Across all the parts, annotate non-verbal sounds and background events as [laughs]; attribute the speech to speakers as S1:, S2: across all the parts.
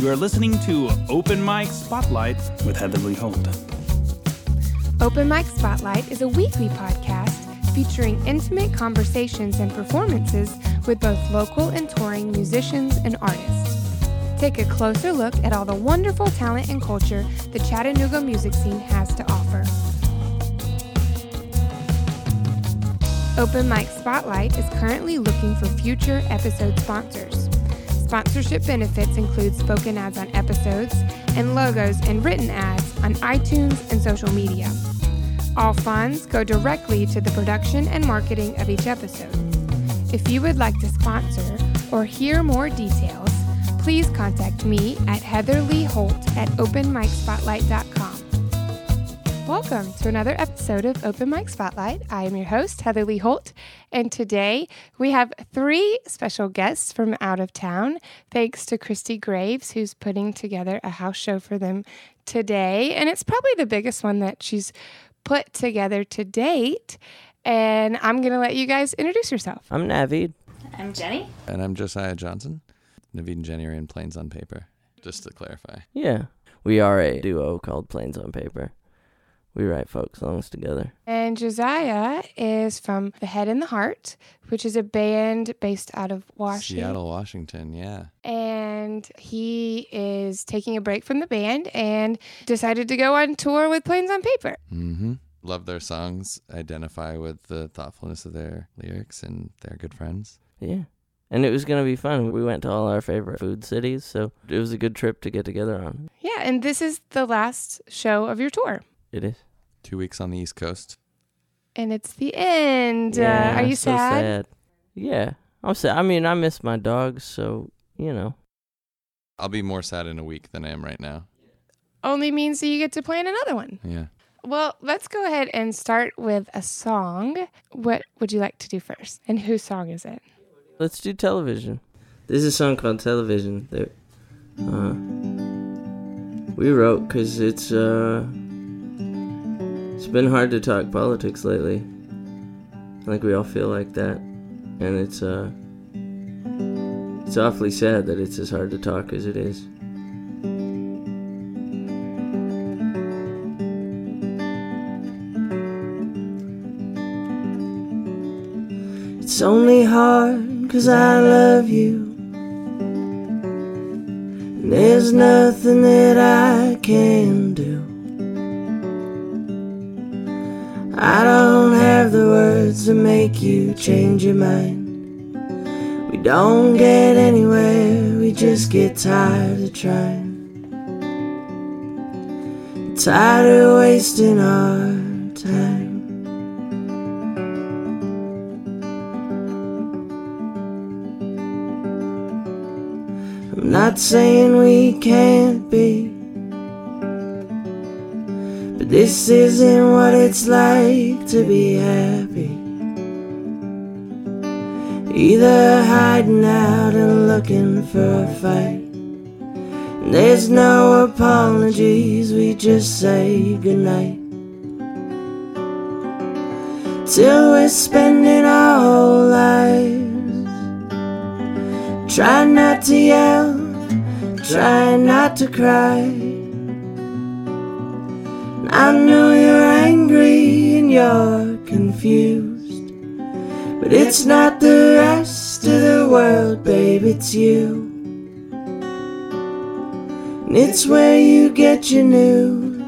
S1: You are listening to Open Mic Spotlight with Heather Lee Holt.
S2: Open Mic Spotlight is a weekly podcast featuring intimate conversations and performances with both local and touring musicians and artists. Take a closer look at all the wonderful talent and culture the Chattanooga music scene has to offer. Open Mic Spotlight is currently looking for future episode sponsors. Sponsorship benefits include spoken ads on episodes and logos and written ads on iTunes and social media. All funds go directly to the production and marketing of each episode. If you would like to sponsor or hear more details, please contact me at heatherleeholt at openmicspotlight.com. Welcome to another episode of Open Mic Spotlight. I am your host, Heather Lee Holt, and today we have three special guests from out of town, thanks to Christy Graves, who's putting together a house show for them today. And it's probably the biggest one that she's put together to date. And I'm going to let you guys introduce yourself.
S3: I'm Navid.
S4: I'm Jenny.
S5: And I'm Josiah Johnson. Navid and Jenny are in Planes on Paper, just to clarify.
S3: Yeah. We are a duo called Planes on Paper. We write folk songs together.
S2: And Josiah is from The Head and the Heart, which is a band based out of Washington.
S5: Seattle, Washington, yeah.
S2: And he is taking a break from the band and decided to go on tour with Planes on Paper.
S5: Mm-hmm. Love their songs, identify with the thoughtfulness of their lyrics, and they're good friends.
S3: Yeah. And it was going to be fun. We went to all our favorite food cities, so it was a good trip to get together on.
S2: Yeah, and this is the last show of your tour.
S3: It is.
S5: Two weeks on the East Coast.
S2: And it's the end.
S3: Yeah,
S2: uh, are you
S3: so
S2: sad?
S3: sad? Yeah. I'm sad. I mean, I miss my dogs, so, you know.
S5: I'll be more sad in a week than I am right now.
S2: Only means that you get to plan another one.
S5: Yeah.
S2: Well, let's go ahead and start with a song. What would you like to do first? And whose song is it?
S3: Let's do television. There's a song called Television that uh, we wrote because it's, uh, it's been hard to talk politics lately. I think we all feel like that. And it's, uh, it's awfully sad that it's as hard to talk as it is. It's only hard 'cause I love you. And there's nothing that I can do. I don't have the words to make you change your mind. We don't get anywhere, we just get tired of trying. Tired of wasting our time. I'm not saying we can't be. This isn't what it's like to be happy. Either hiding out and looking for a fight. There's no apologies, we just say goodnight. Till we're spending our whole lives. Try not to yell, try not to cry. I know you're angry and you're confused. But it's not the rest of the world, babe, it's you. And it's where you get your news.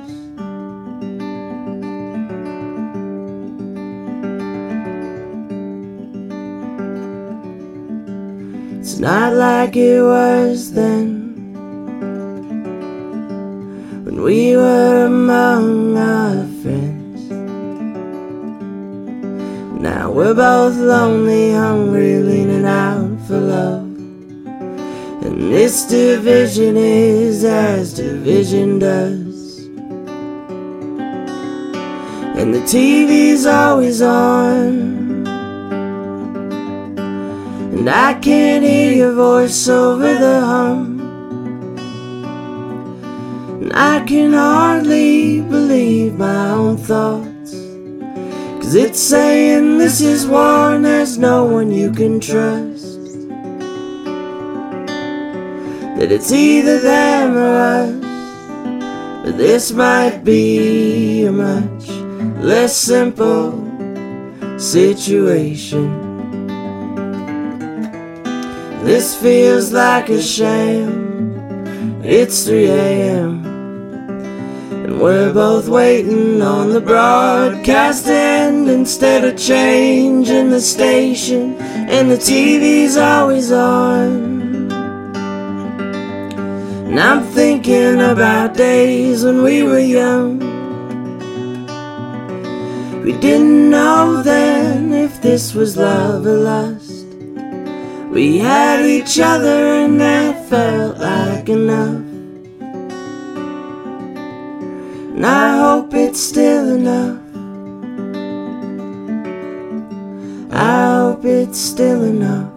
S3: It's not like it was then we were among our friends. Now we're both lonely, hungry, leaning out for love. And this division is as division does. And the TV's always on. And I can't hear your voice over the hum. I can hardly believe my own thoughts. Cause it's saying this is war and there's no one you can trust. that it's either them or us. But this might be a much less simple situation. This feels like a sham. It's 3 a.m. And we're both waiting on the broadcast end instead of changing the station. And the TV's always on. And I'm thinking about days when we were young. We didn't know then if this was love or lust. We had each other and that felt like enough. And I hope it's still enough. I hope it's still enough.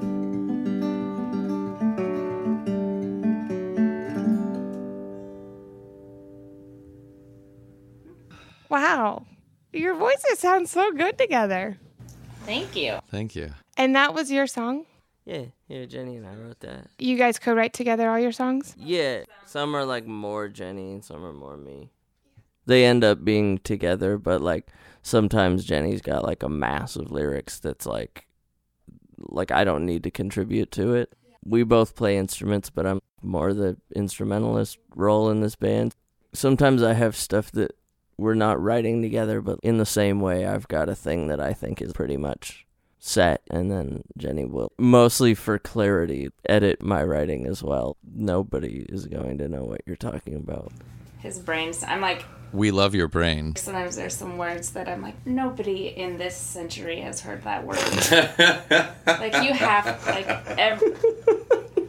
S2: Wow. Your voices sound so good together.
S4: Thank you.
S5: Thank you.
S2: And that was your song?
S3: Yeah, yeah, Jenny and I wrote that.
S2: You guys co write together all your songs?
S3: Yeah, some are like more Jenny and some are more me. They end up being together, but like sometimes Jenny's got like a mass of lyrics that's like like I don't need to contribute to it. We both play instruments, but I'm more the instrumentalist role in this band. Sometimes I have stuff that we're not writing together, but in the same way I've got a thing that I think is pretty much set and then Jenny will mostly for clarity edit my writing as well. Nobody is going to know what you're talking about.
S4: His brains. I'm like,
S5: We love your brain.
S4: sometimes there's some words that I'm like, nobody in this century has heard that word. [laughs] like you have, like, every,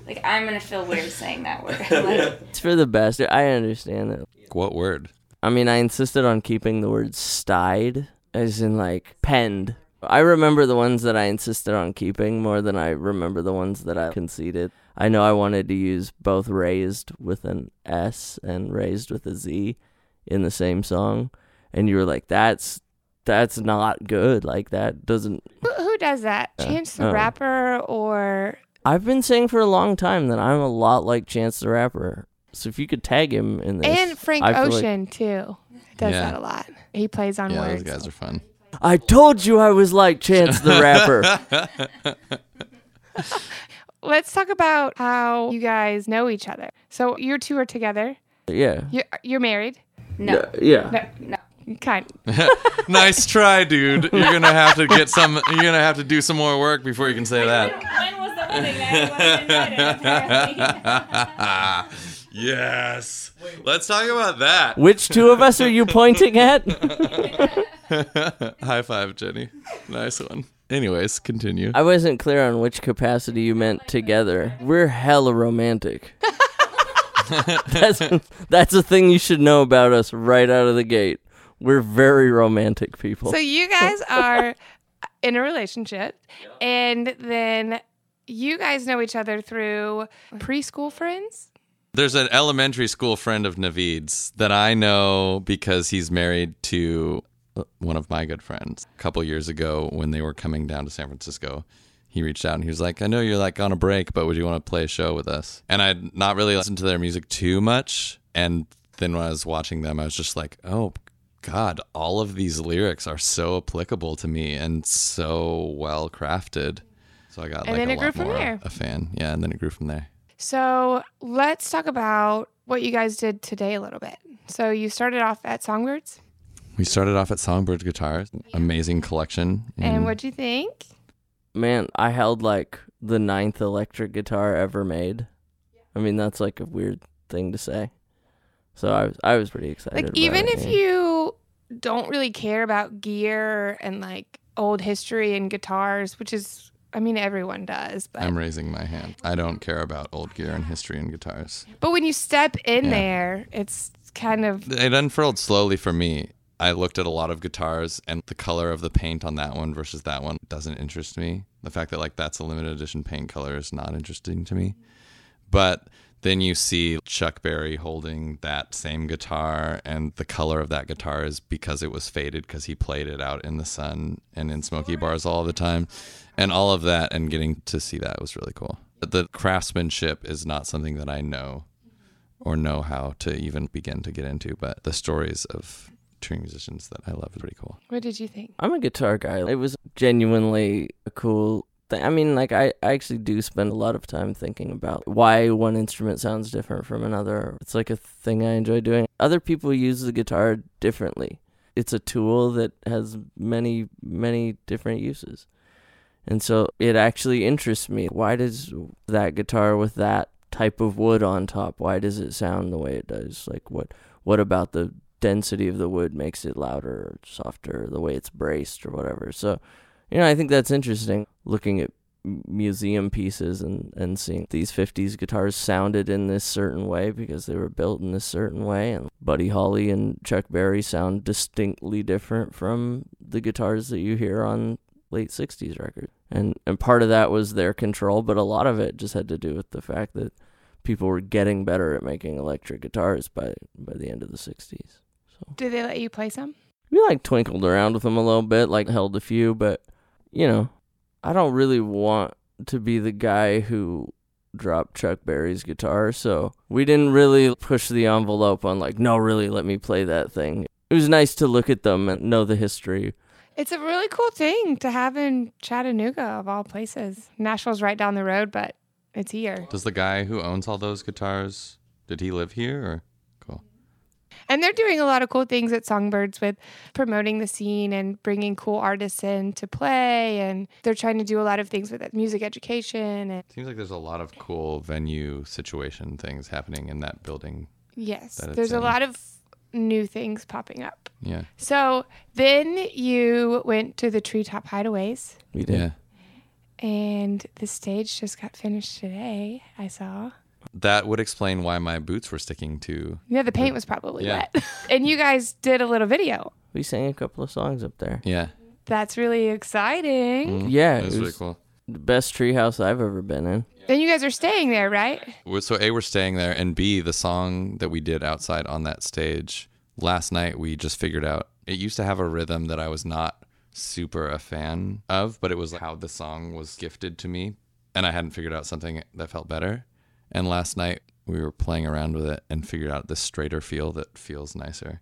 S4: like I'm gonna feel weird saying that word. [laughs] like,
S3: It's for the best. I understand it.
S5: What word?
S3: I mean, I insisted on keeping the word stide as in like penned. I remember the ones that I insisted on keeping more than I remember the ones that I conceded. I know I wanted to use both raised with an S and raised with a Z in the same song, and you were like, "That's that's not good. Like that doesn't."
S2: Who, who does that?
S3: Yeah.
S2: Chance the
S3: Oh.
S2: Rapper or.
S3: I've been saying for a long time that I'm a lot like Chance the Rapper. So if you could tag him in this,
S2: And Frank
S3: I feel like-
S2: Ocean, too. Does
S5: Yeah.
S2: that a lot. He plays on
S5: Yeah,
S2: words.
S5: those guys are fun.
S3: I told you I was like Chance the Rapper. [laughs] [laughs]
S2: Let's talk about how you guys know each other. So you two are together.
S3: yeah.
S2: You're, you're married.
S4: no,
S3: Yeah.
S4: no, no.
S2: Kind. [laughs]
S5: nice try, dude. You're gonna have to get some. You're gonna have to do some more work before you can say that.
S4: When was the wedding? I wasn't invited, apparently. [laughs]
S5: yes. Let's talk about that.
S3: Which two of us are you pointing at? [laughs]
S5: High five, Jenny. Nice one. Anyways, continue.
S3: I wasn't clear on which capacity you meant together. We're hella romantic. [laughs] that's that's a thing you should know about us right out of the gate. We're very romantic people.
S2: So you guys are in a relationship, and then you guys know each other through preschool friends.
S5: There's an elementary school friend of Navid's that I know because he's married to one of my good friends. A couple years ago, when they were coming down to San Francisco, he reached out and he was like, "I know you're like on a break, but would you want to play a show with us?" And I'd not really listened to their music too much, and then when I was watching them, I was just like, "Oh." God, all of these lyrics are so applicable to me and so well crafted. So I got
S2: And
S5: like a lot more a fan. Yeah, and then it grew from there.
S2: So let's talk about what you guys did today a little bit. So you started off at Songbirds,
S5: We started off at Songbird Guitars, amazing collection.
S2: and mm. what'd you think?
S3: Man, I held like the ninth electric guitar ever made. I mean, that's like a weird thing to say. So I was I was pretty excited.
S2: Like
S3: about
S2: even
S3: it,
S2: if
S3: yeah.
S2: you don't really care about gear and like old history and guitars, which is I mean everyone does, but
S5: I'm raising my hand. I don't care about old gear and history and guitars.
S2: but when you step in
S5: Yeah.
S2: there, it's kind of
S5: It unfurled slowly for me. I looked at a lot of guitars and the color of the paint on that one versus that one doesn't interest me. The fact that like that's a limited edition paint color is not interesting to me. But then you see Chuck Berry holding that same guitar and the color of that guitar is because it was faded because he played it out in the sun and in smoky bars all the time. And all of that and getting to see that was really cool. The craftsmanship is not something that I know or know how to even begin to get into, but the stories of touring musicians that I love is pretty cool.
S2: What did you think?
S3: I'm a guitar guy. It was genuinely a cool thing. I mean, like, I, I actually do spend a lot of time thinking about why one instrument sounds different from another. It's like a thing I enjoy doing. Other people use the guitar differently. It's a tool that has many, many different uses. And so it actually interests me. Why does that guitar with that type of wood on top, why does it sound the way it does? Like what what about the density of the wood makes it louder or softer, the way it's braced or whatever. So, you know, I think that's interesting looking at museum pieces and, and seeing these 50s guitars sounded in this certain way because they were built in this certain way. And Buddy Holly and Chuck Berry sound distinctly different from the guitars that you hear on late 60s records. And, and part of that was their control, but a lot of it just had to do with the fact that people were getting better at making electric guitars by, by the end of the 60s. So
S2: Did they let you play some?
S3: we like twinkled around with them a little bit, like held a few, but you know, I don't really want to be the guy who dropped Chuck Berry's guitar, so we didn't really push the envelope on like, no, really, let me play that thing. It was nice to look at them and know the history.
S2: It's a really cool thing to have in Chattanooga, of all places. Nashville's right down the road, but it's here.
S5: Does the guy who owns all those guitars, did he live here or cool?
S2: And they're doing a lot of cool things at Songbirds with promoting the scene and bringing cool artists in to play. And they're trying to do a lot of things with music education. And
S5: Seems like there's a lot of cool venue situation things happening in that building.
S2: yes,
S5: That it's
S2: there's a lot of new things popping up.
S5: Yeah.
S2: So then you went to the Treetop Hideaways,
S3: We did.
S5: Yeah.
S2: and the stage just got finished today. I saw.
S5: That would explain why my boots were sticking to.
S2: Yeah, the paint was probably
S5: Yeah.
S2: wet. [laughs] and you guys did a little video.
S3: We sang a couple of songs up there.
S5: Yeah.
S2: That's really exciting.
S5: Mm,
S3: Yeah,
S5: It
S3: it
S5: was
S3: was
S5: really cool.
S3: the best treehouse I've ever been in.
S2: And you guys are staying there, right?
S5: Well, So A, we're staying there, and B, the song that we did outside on that stage last night, we just figured out it used to have a rhythm that I was not super a fan of, but it was how the song was gifted to me, and I hadn't figured out something that felt better. And last night we were playing around with it and figured out this straighter feel that feels nicer.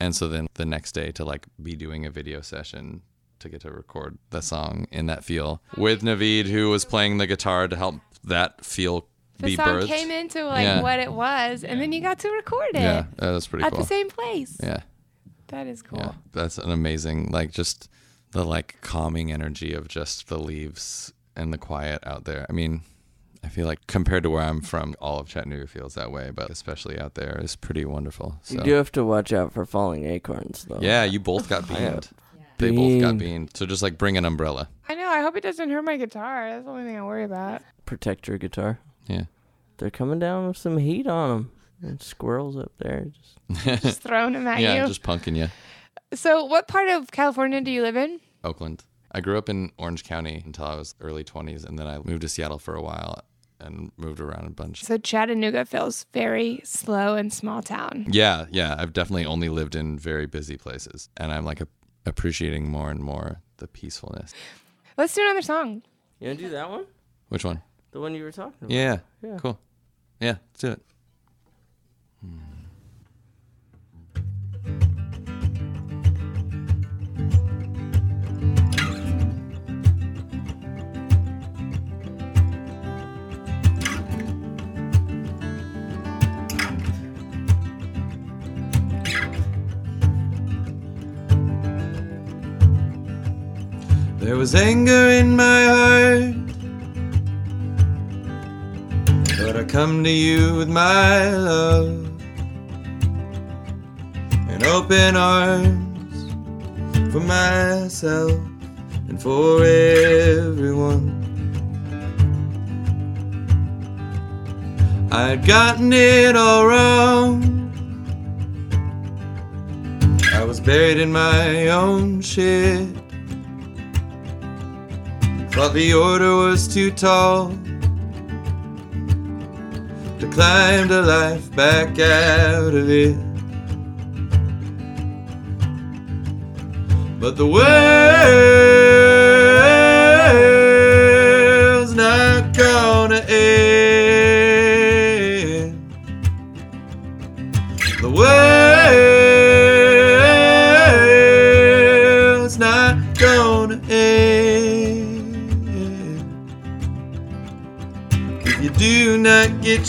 S5: And so then the next day to like be doing a video session to get to record the song in that feel with Navid, who was playing the guitar to help that feel
S2: The
S5: be
S2: song
S5: birthed.
S2: came into like
S5: Yeah.
S2: what it was, and then you got to record it
S5: Yeah, that was pretty cool.
S2: at
S5: cool.
S2: the same place.
S5: yeah,
S2: That is cool.
S5: yeah, that's an amazing like just the like calming energy of just the leaves and the quiet out there. I mean, I feel like compared to where I'm from, all of Chattanooga feels that way, but especially out there is pretty wonderful. So
S3: You do have to watch out for falling acorns, though.
S5: yeah, you both got [laughs]
S3: I got
S5: beamed. They both got
S3: beamed.
S5: beamed. So just like bring an umbrella.
S2: I know. I hope it doesn't hurt my guitar. That's the only thing I worry about.
S3: Protect your guitar.
S5: Yeah.
S3: They're coming down with some heat on them. And squirrels up there. Just
S2: Just throwing them at [laughs]
S5: yeah,
S2: you.
S5: Yeah, just punking you.
S2: So, what part of California do you live in?
S5: Oakland. I grew up in Orange County until I was early 20s, and then I moved to Seattle for a while and moved around a bunch.
S2: So, Chattanooga feels very slow and small town.
S5: Yeah, yeah. I've definitely only lived in very busy places, and I'm like a, appreciating more and more the peacefulness.
S2: Let's do another song.
S3: You want to do that one?
S5: Which one?
S3: The one you were talking about?
S5: Yeah,
S3: Yeah.
S5: cool. Yeah, let's do it. Hmm. There was anger in my heart. But I come to you with my love and open arms for myself and for everyone. I'd gotten it all wrong. I was buried in my own shit. Thought the order was too tall to climb to life back out of it. But the world's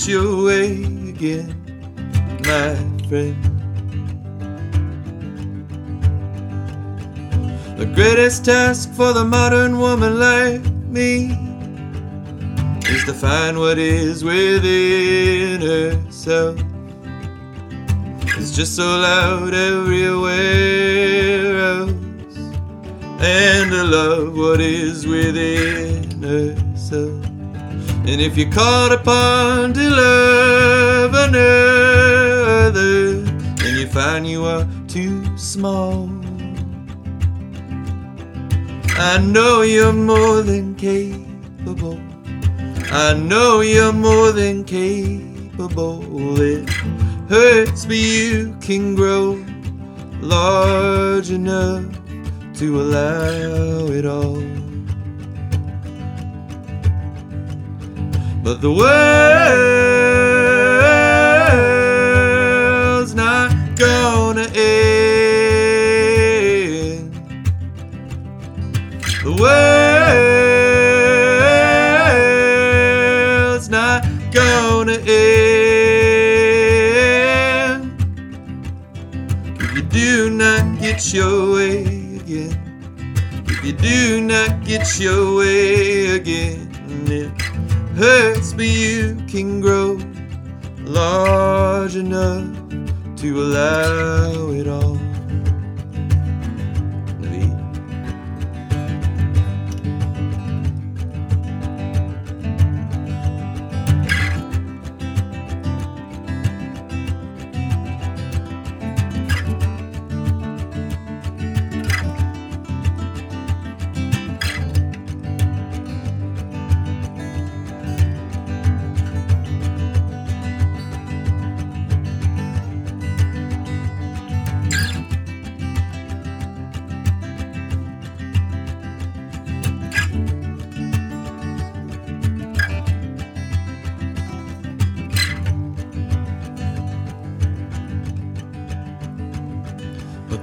S6: your way again, my friend. The greatest task for the modern woman like me is to find what is within herself. It's just so loud everywhere else, and to love what is within herself. And if you're called upon to love another, and you find you are too small. I know you're more than capable. I know you're more than capable. It hurts, but you can grow large enough to allow it all. But the world's not gonna end. The world's not gonna end if you do not get your way again. If you do not get your way again, hurts, but you can grow large enough to allow it all.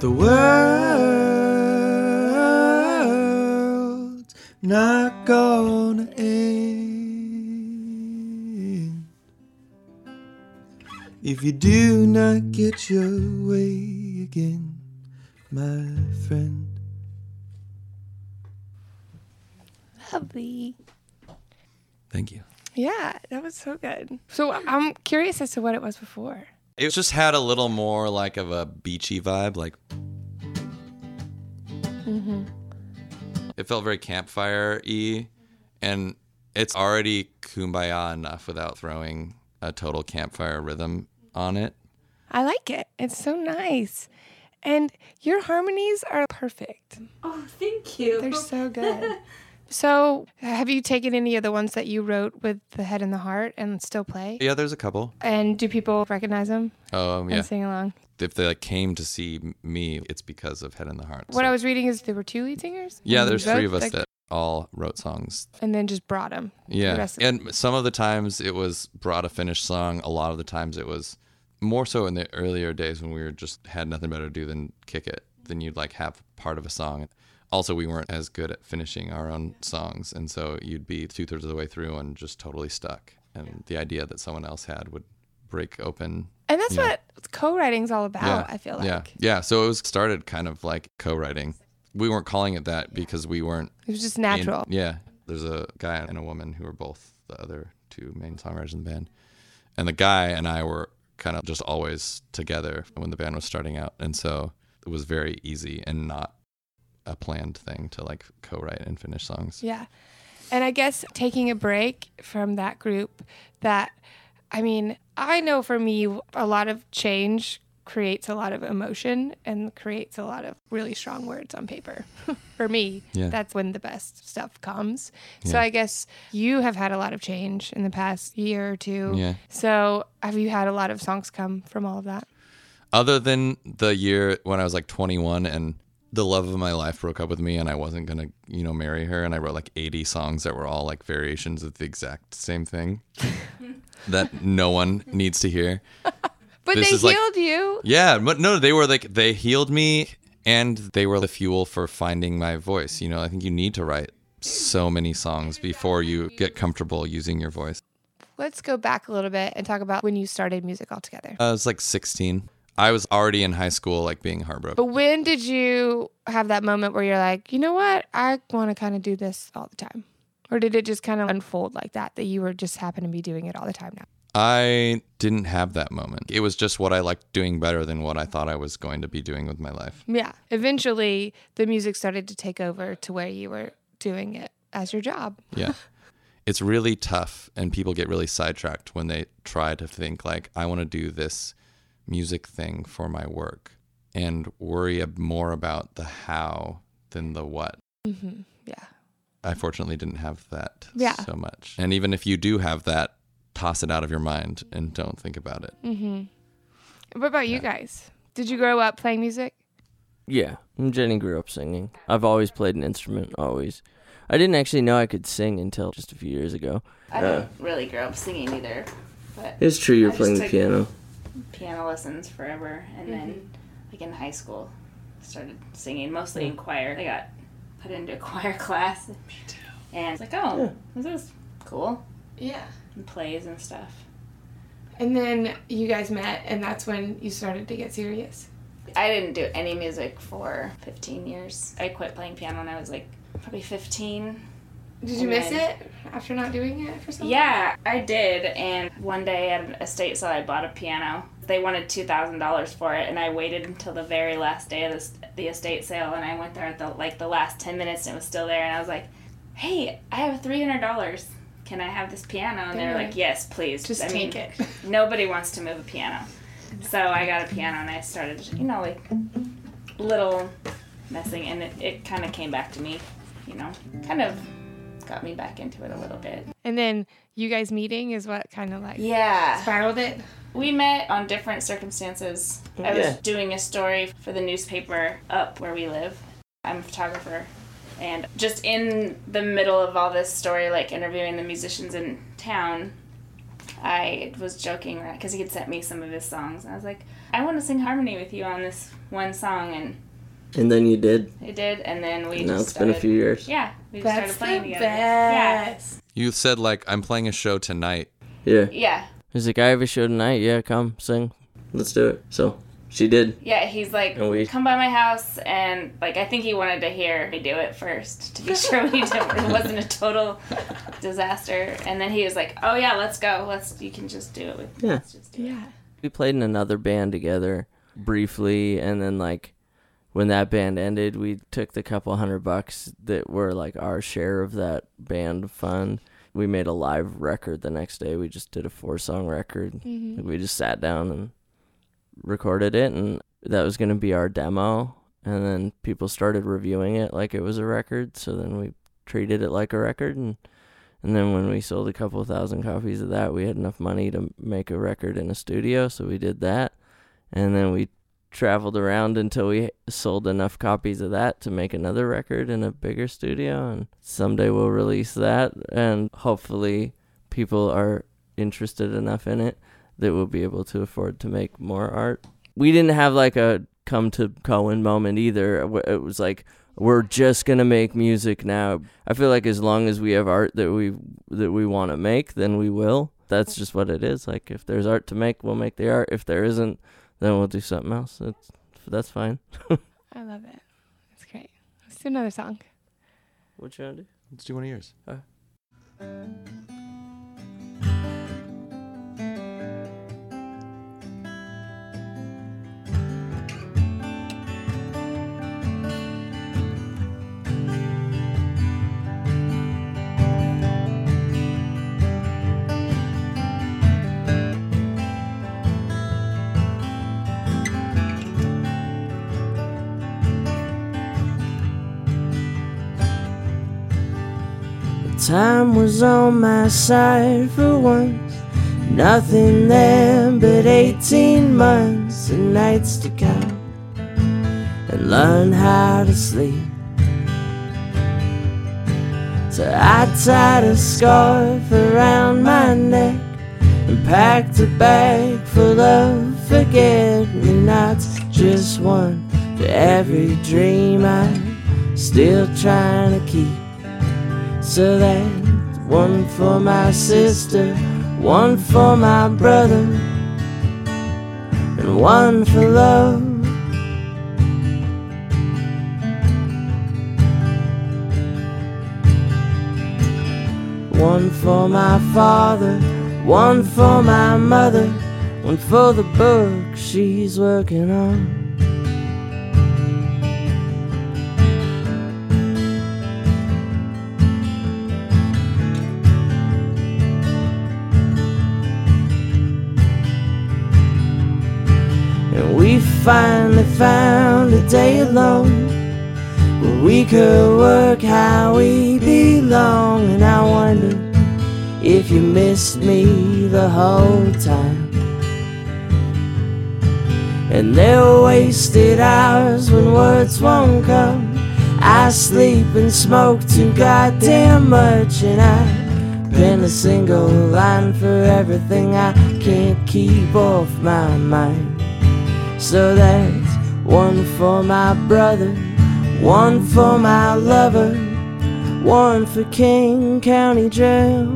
S6: The world's not gonna end if you do not get your way again, my friend.
S2: Lovely.
S5: Thank you.
S2: Yeah, that was so good. So I'm curious as to what it was before.
S5: It just had a little more like of a beachy vibe, like. Mm-hmm. It felt very campfire y, and it's already kumbaya enough without throwing a total campfire rhythm on it.
S2: I like it. It's so nice. And your harmonies are perfect.
S4: Oh, thank you.
S2: They're so good. [laughs] so, have you taken any of the ones that you wrote with the head and the heart and still play?
S5: Yeah, there's a couple.
S2: And do people recognize them
S5: Um, yeah.
S2: and sing along?
S5: If they like came to see me, it's because of Head and the Heart.
S2: What
S5: so-
S2: I was reading is there were two lead singers.
S5: yeah, there's three of us
S2: like-
S5: that all wrote songs
S2: and then just brought them.
S5: Yeah,
S2: of-
S5: and some of the times it was brought a finished song. A lot of the times it was more so in the earlier days when we were just had nothing better to do than kick it. Then you'd like have part of a song. Also, we weren't as good at finishing our own songs, and so you'd be two thirds of the way through and just totally stuck. And the idea that someone else had would break open.
S2: And that's
S5: Yeah.
S2: what co-writing's all about.
S5: yeah,
S2: I feel like
S5: yeah, yeah. So it was started kind of like co-writing. We weren't calling it that because we weren't
S2: it was just
S5: in-
S2: natural.
S5: yeah. There's a guy and a woman who are both the other two main songwriters in the band. And the guy and I were kind of just always together when the band was starting out. And so it was very easy and not a planned thing to like co write and finish songs.
S2: Yeah. And I guess taking a break from that group, that, I mean, I know for me, a lot of change creates a lot of emotion and creates a lot of really strong words on paper. [laughs] for me,
S5: Yeah.
S2: that's when the best stuff comes. So I guess you have had a lot of change in the past year or two.
S5: Yeah.
S2: So have you had a lot of songs come from all of that?
S5: Other than the year when I was like 21 and the love of my life broke up with me and I wasn't going to, you know, marry her. And I wrote like 80 songs that were all like variations of the exact same thing [laughs] that no one needs to hear.
S2: But
S5: This
S2: they
S5: is like-
S2: healed you.
S5: Yeah, but no, they were like they healed me and they were the fuel for finding my voice. You know, I think you need to write so many songs before you get comfortable using your voice.
S2: Let's go back a little bit and talk about when you started music altogether.
S5: I was like 16. I was already in high school, like being heartbroken.
S2: But when did you have that moment where you're like, you know what? I want to kind of do this all the time. Or did it just kind of unfold like that, that you were just happen to be doing it all the time now?
S5: I didn't have that moment. It was just what I liked doing better than what I thought I was going to be doing with my life.
S2: Yeah. Eventually, the music started to take over to where you were doing it as your job. [laughs]
S5: Yeah. it's really tough and people get really sidetracked when they try to think like I want to do this music thing for my work and worry more about the how than the what. Mm-hmm.
S2: Yeah.
S5: I fortunately didn't have that
S2: Yeah.
S5: so much. And even if you do have that, toss it out of your mind and don't think about it. Mm-hmm.
S2: What about you guys? Did you grow up playing music?
S3: Yeah, Jenny grew up singing. I've always played an instrument, always. I didn't actually know I could sing until just a few years ago.
S4: I didn't really grow up singing either, but
S3: It's true you're
S4: I
S3: playing the piano.
S4: Piano lessons forever, and then mm-hmm. like in high school, started singing mostly in choir. I got put into a [laughs] choir class, and it's like, oh, this is cool,
S2: Yeah.
S4: and plays and stuff.
S2: And then you guys met, and that's when you started to get serious.
S4: I didn't do any music for 15 years. I quit playing piano when I was like probably 15.
S2: Did you miss it after not doing it for so long?
S4: Yeah, I did. And one day at an estate sale, I bought a piano. They wanted two thousand dollars for it, and I waited until the very last day of the, the estate sale, and I went there at the like the last ten minutes, and it was still there, and I was like, "Hey, I have three hundred dollars. Can I have this piano?" And they were
S2: Yeah.
S4: like, "Yes, please."
S2: Just
S4: I mean,
S2: take it. [laughs]
S4: nobody wants to move a piano, so I got a piano, and I started, you know, like little messing, and it, it kind of came back to me, you know, kind of got me back into it a little bit.
S2: And then you guys meeting is what kind of like
S4: Yeah.
S2: spiraled it.
S4: We met on different circumstances. I was
S3: Yeah.
S4: doing a story for the newspaper up where we live. I'm a photographer. And just in the middle of all this story, like interviewing the musicians in town, I was joking because he had sent me some of his songs. And I was like, I want to sing harmony with you on this one song. And
S3: And then you did.
S4: I did. And then we
S3: And now
S4: just
S3: it's been a few years.
S4: Yeah. We just
S2: That's
S4: started playing
S2: the
S4: together. Yeah.
S2: best.
S5: You said like I'm playing a show tonight.
S3: Yeah.
S4: Yeah.
S3: He's like, I have a show tonight. Yeah, come sing. Let's do it. So she did.
S4: Yeah, he's like,
S3: And we-
S4: come by my house, and like, I think he wanted to hear me do it first to be sure we did, it [laughs] wasn't a total disaster. And then he was like, oh yeah, let's go. Let's you can just do it with.
S3: Yeah.
S4: Let's just do it.
S2: Yeah.
S3: We played in another band together briefly, and then like when that band ended, we took the couple hundred bucks that were like our share of that band fund. We made a live record the next day. We just did a four song record. Like, we just sat down and recorded it, and that was going to be our demo. And then people started reviewing it like it was a record. So then we treated it like a record, and and then when we sold a couple thousand copies of that, we had enough money to make a record in a studio, so we did that. And then we traveled around until we sold enough copies of that to make another record in a bigger studio. And someday we'll release that, and hopefully people are interested enough in it that we'll be able to afford to make more art. We didn't have like a come to Cohen moment either. It was like we're just gonna make music now. I feel like as long as we have art that we that we want to make, then we will. That's just what it is. Like if there's art to make, we'll make the art. If there isn't, then we'll do something else. That's that's fine. [laughs]
S2: I love it. That's great. Let's do another song.
S3: What you wanna do?
S5: Let's do one of yours. Uh.
S3: Time was on my side for once. Nothing there but 18 months and nights to count and learn how to sleep. So I tied a scarf around my neck and packed a bag full of forget me nots, just one for every dream I'm still trying to keep. So that's one for my sister, one for my brother, and one for love. One for my father, one for my mother, one for the book she's working on. Finally found a day alone where we could work how we belong. And I wonder if you missed me the whole time. And there are wasted hours when words won't come. I sleep and smoke too goddamn much, and I pen a single line for everything I can't keep off my mind. So that's one for my brother, one for my lover, one for King County Jail.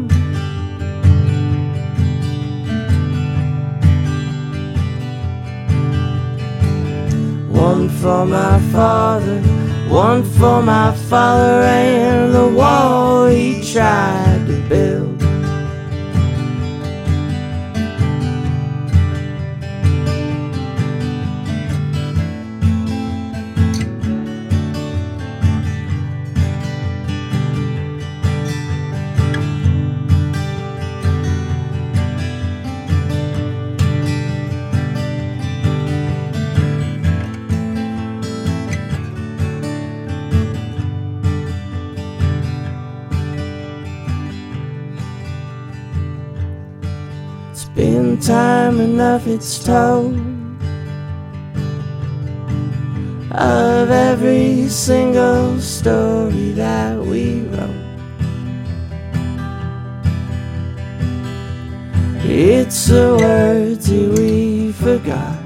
S3: One for my father, one for my father, and the wall he tried to build. Time enough, it's told of every single story that we wrote. It's the words we forgot.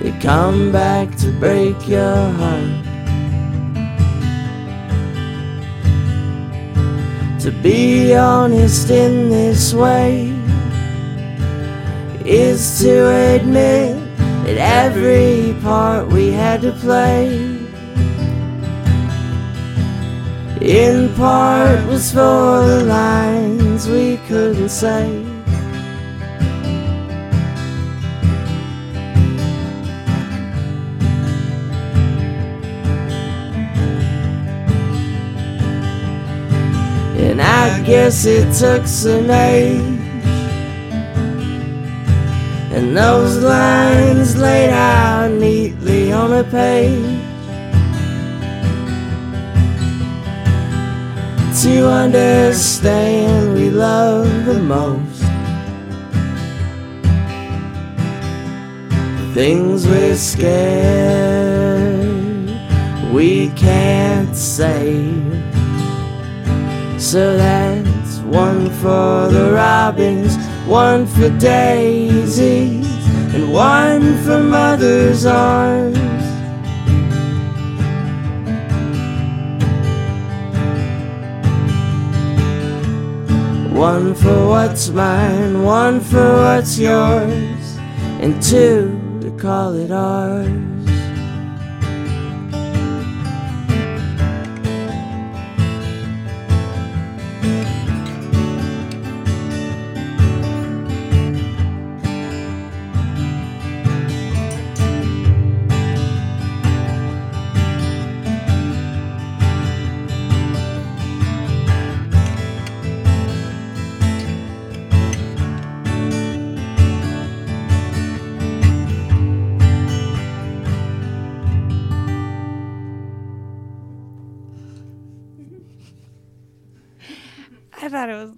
S3: They come back to break your heart. To be honest in this way is to admit that every part we had to play in part was for the lines we couldn't say. And I guess it took some age. And those lines laid out neatly on a page. To understand we love the most. Things we're scared we can't say so that's one for the robins, one for daisies, and one for mother's arms. One for what's mine, one for what's yours, and two to call it ours.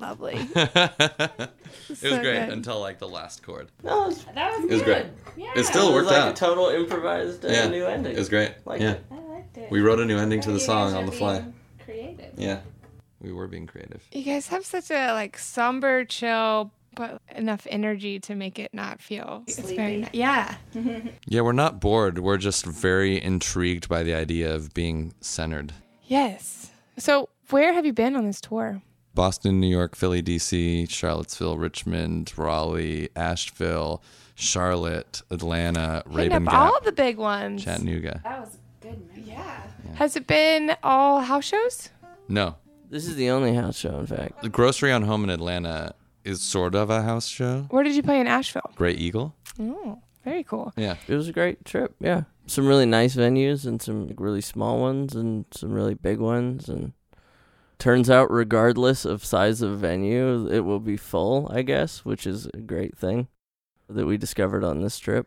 S2: Lovely. [laughs]
S5: it was
S2: So
S5: great
S2: good.
S5: until like the last chord.
S3: No, it was,
S4: That was
S5: It was
S4: good.
S5: great.
S4: Yeah.
S5: It still
S3: it was
S5: worked
S3: like
S5: out.
S3: a total improvised uh,
S5: yeah,
S3: new ending.
S5: It was great.
S3: Like
S5: yeah,
S3: it.
S4: I liked it.
S5: we wrote a new ending to the song on the fly.
S4: Creative.
S5: Yeah, We were being creative.
S2: You guys have such a like somber, chill, but enough energy to make it not feel. It's very
S4: Sleepy.
S2: yeah. [laughs]
S5: Yeah, we're not bored. We're just very intrigued by the idea of being centered.
S2: Yes. So where have you been on this tour?
S5: Boston, New York, Philly, DC, Charlottesville, Richmond, Raleigh, Asheville, Charlotte, Atlanta,
S2: Hitting
S5: Raven
S2: up
S5: Gap,
S2: all the big ones.
S5: Chattanooga.
S4: That was good. Man.
S2: Yeah. Has it been all house shows?
S5: No.
S3: This is the only house show, in fact.
S5: The Grocery on Home in Atlanta is sort of a house show.
S2: Where did you play in Asheville?
S5: Grey Eagle.
S2: Oh, very cool.
S5: Yeah.
S3: It was a great trip. Yeah, some really nice venues and some really small ones and some really big ones. And turns out, regardless of size of venue, it will be full. I guess, which is a great thing that we discovered on this trip.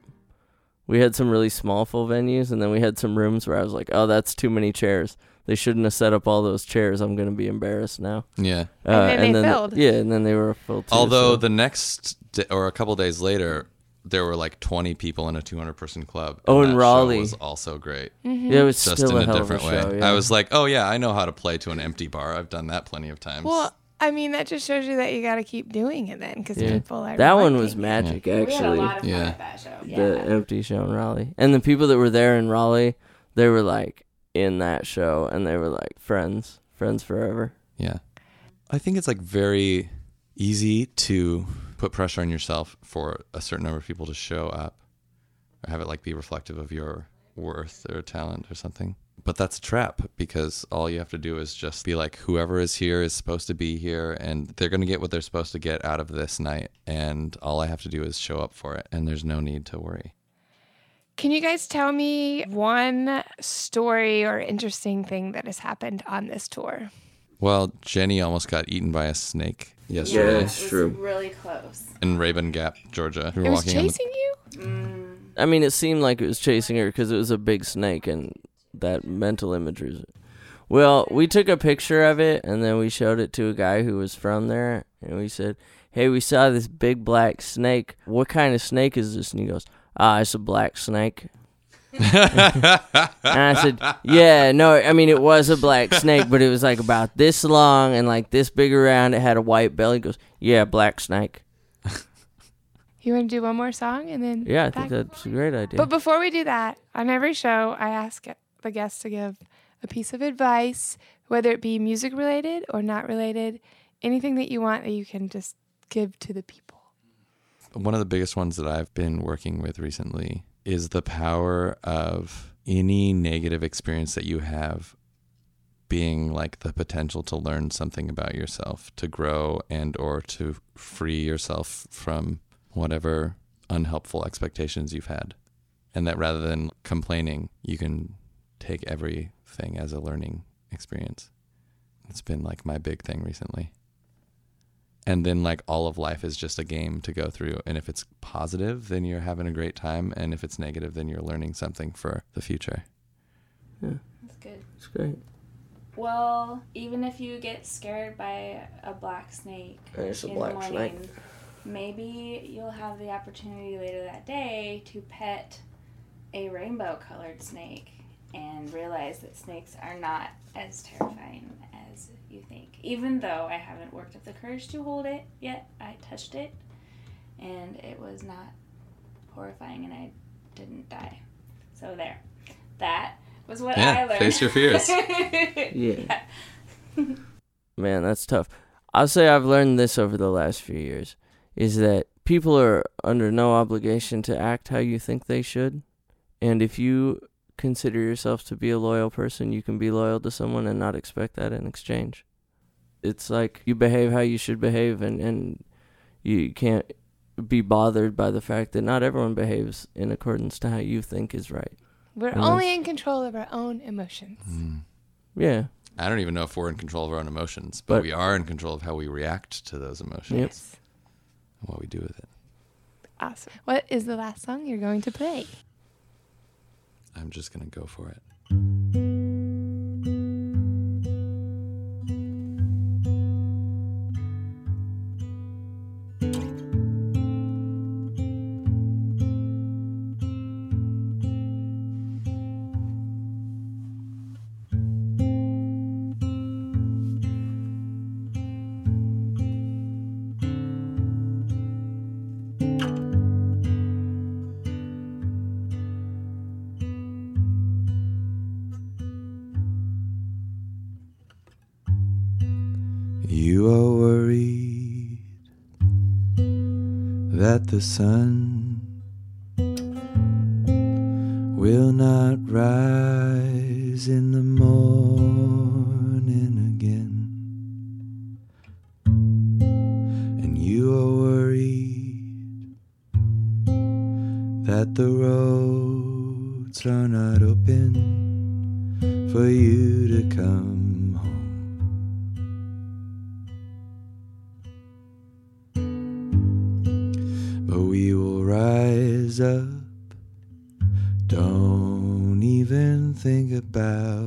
S3: We had some really small full venues, and then we had some rooms where I was like, "Oh, that's too many chairs. They shouldn't have set up all those chairs. I'm gonna be embarrassed now."
S5: Yeah.
S3: Uh,
S2: then they filled.
S3: Yeah, and then they were full. Too,
S5: Although
S3: so-
S5: the next d- or a couple days later, there were like 20 people in a 200 person club.
S3: Oh,
S5: and
S3: in
S5: show
S3: Raleigh.
S5: was also great. Mm-hmm.
S3: yeah, it was
S5: Just
S3: still
S5: in
S3: a,
S5: a different
S3: of a
S5: way.
S3: show. Yeah.
S5: I was like, oh yeah, I know how to play to an empty bar. I've done that plenty of times.
S2: Well, I mean, that just shows you that you got to keep doing it then because
S3: Yeah.
S2: people are.
S3: that one was
S2: wanting it.
S3: magic,
S4: We had a
S3: actually.
S4: lot of fun
S5: Yeah.
S4: at that show. Yeah.
S3: the empty show in Raleigh. And the people that were there in Raleigh, they were like in that show and they were like friends, friends forever.
S5: Yeah. I think it's like very easy to put pressure on yourself for a certain number of people to show up or have it like be reflective of your worth or talent or something. But that's a trap because all you have to do is just be like whoever is here is supposed to be here and they're going to get what they're supposed to get out of this night and all I have to do is show up for it and there's no need to worry.
S2: Can you guys tell me one story or interesting thing that has happened on this tour?
S5: Well, Jenny almost got eaten by a snake
S4: Yeah,
S5: yesterday
S3: it's
S4: it was
S3: true.
S4: Really close.
S5: in Rabun Gap, Georgia. We were
S2: It was
S5: walking on the-
S2: chasing you?
S3: I mean, it seemed like it was chasing her because it was a big snake and that mental imagery. is- Well, we took a picture of it and then we showed it to a guy who was from there and we said, Hey, we saw this big black snake. What kind of snake is this? And he goes, Ah, it's a black snake. And I said, "Yeah, no, I mean it was a black snake, but it was like about this long and like this big around. It had a white belly." He goes, "Yeah, black snake."
S2: You want to do one more song and then?
S3: Yeah, I think that's a great idea.
S2: But before we do that, on every show, I ask the guests to give a piece of advice, whether it be music related or not related, anything that you want that you can just give to the people.
S5: one of the biggest ones that I've been working with recently is the power of any negative experience that you have being like the potential to learn something about yourself, to grow and or to free yourself from whatever unhelpful expectations you've had. And that rather than complaining, you can take everything as a learning experience. It's been like my big thing recently and then like all of life is just a game to go through and if it's positive then you're having a great time and if it's negative then you're learning something for the future Yeah.
S4: That's good.
S3: it's great.
S4: Well, even if you get scared by a black snake
S3: It's a
S4: in
S3: black
S4: the
S3: snake.
S4: morning, maybe you'll have the opportunity later that day to pet a rainbow colored snake and realize that snakes are not as terrifying as you think. Even though I haven't worked up the courage to hold it yet, I touched it and it was not horrifying and I didn't die. So there. That was what
S5: Yeah,
S4: I learned.
S5: face your fears. [laughs]
S3: Yeah. Man, that's tough. I'll say I've learned this over the last few years is that people are under no obligation to act how you think they should. And if you consider yourself to be a loyal person, you can be loyal to someone and not expect that in exchange. It's like you behave how you should behave and, and you can't be bothered by the fact that not everyone behaves in accordance to how you think is right.
S2: We're
S3: And
S2: only in control of our own emotions. Hmm.
S3: Yeah.
S5: i don't even know if we're in control of our own emotions but,
S3: But-
S5: we are in control of how we react to those emotions
S3: Yep.
S2: Yes.
S5: and what we do with it
S2: Awesome. What is the last song you're going to play?
S5: I'm just gonna go for it the sun we will rise up. Don't even think about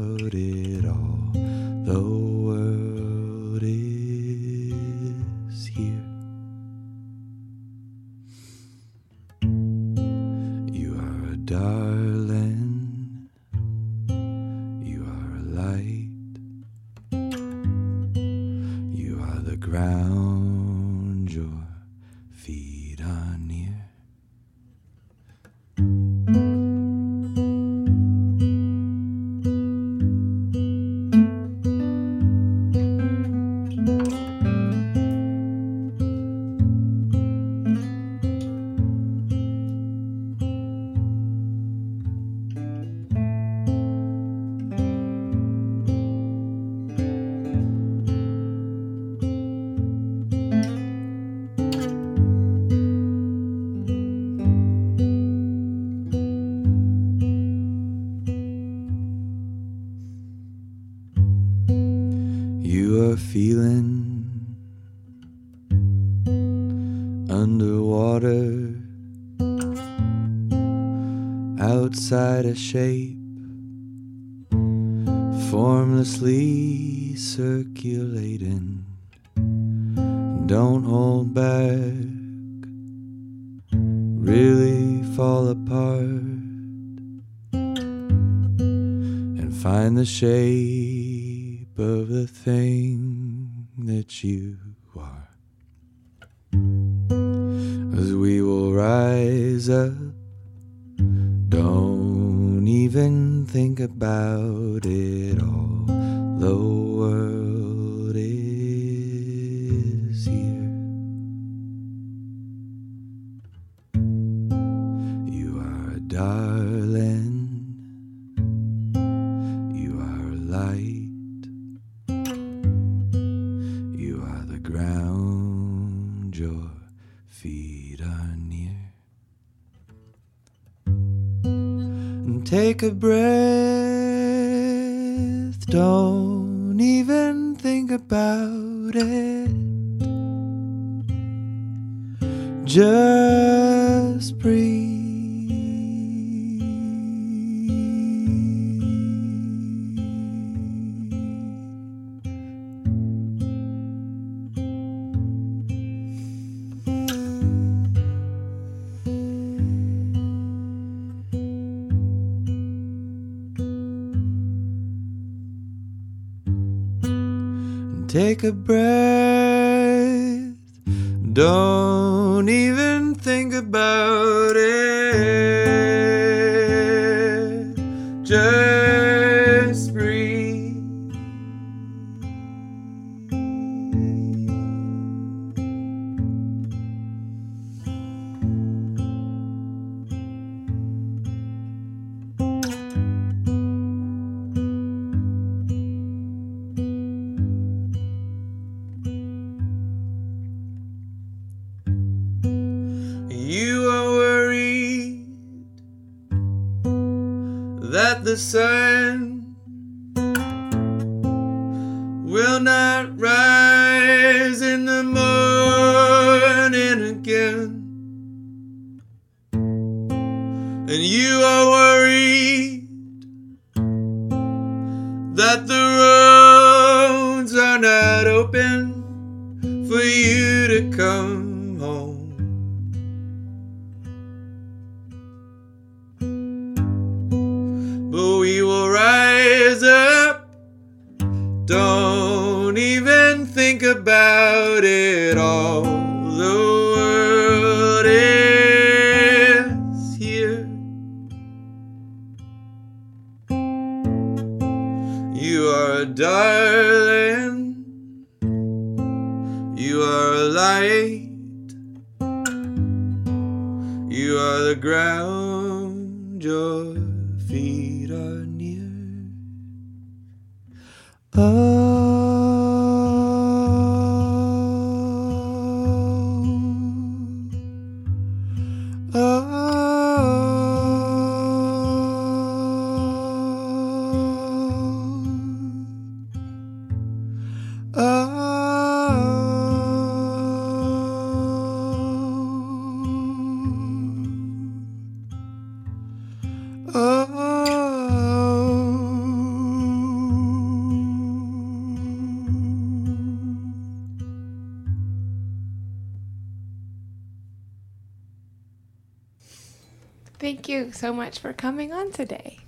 S5: of shape, formlessly circulating. Don't hold back, really fall apart and find the shape of the thing that you are. As we will rise up, don't even think about it all. The take a breath. Don't even think about it. Just breathe. Take a breath. Don't even home. but we will rise up. Don't even think about it all. Ground your feet are near. Oh.
S2: Thank so much for coming on today.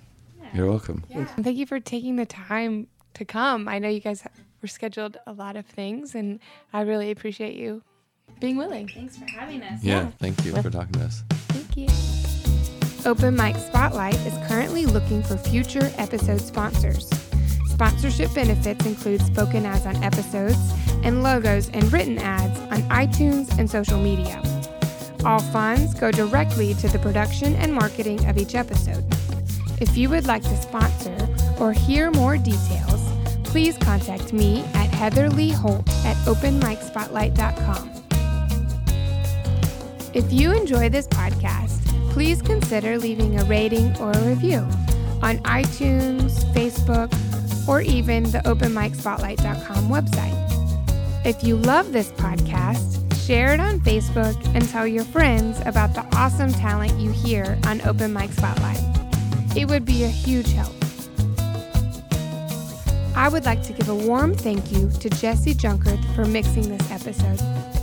S7: You're welcome.
S2: And thank you for taking the time to come. I know you guys were scheduled a lot of things, and I really appreciate you being willing.
S4: Thanks for having us.
S7: Yeah, thank you for talking to us.
S2: Thank you. Open Mic Spotlight is currently looking for future episode sponsors. Sponsorship benefits include spoken ads on episodes and logos and written ads on iTunes and social media. All funds go directly to the production and marketing of each episode. If you would like to sponsor or hear more details, please contact me at Heather Lee Holt at openmicspotlight.com. If you enjoy this podcast, please consider leaving a rating or a review on iTunes, Facebook, or even the openmicspotlight.com website. If you love this podcast, share it on Facebook and tell your friends about the awesome talent you hear on Open Mic Spotlight. It would be a huge help. I would like to give a warm thank you to Jesse Junkert for mixing this episode.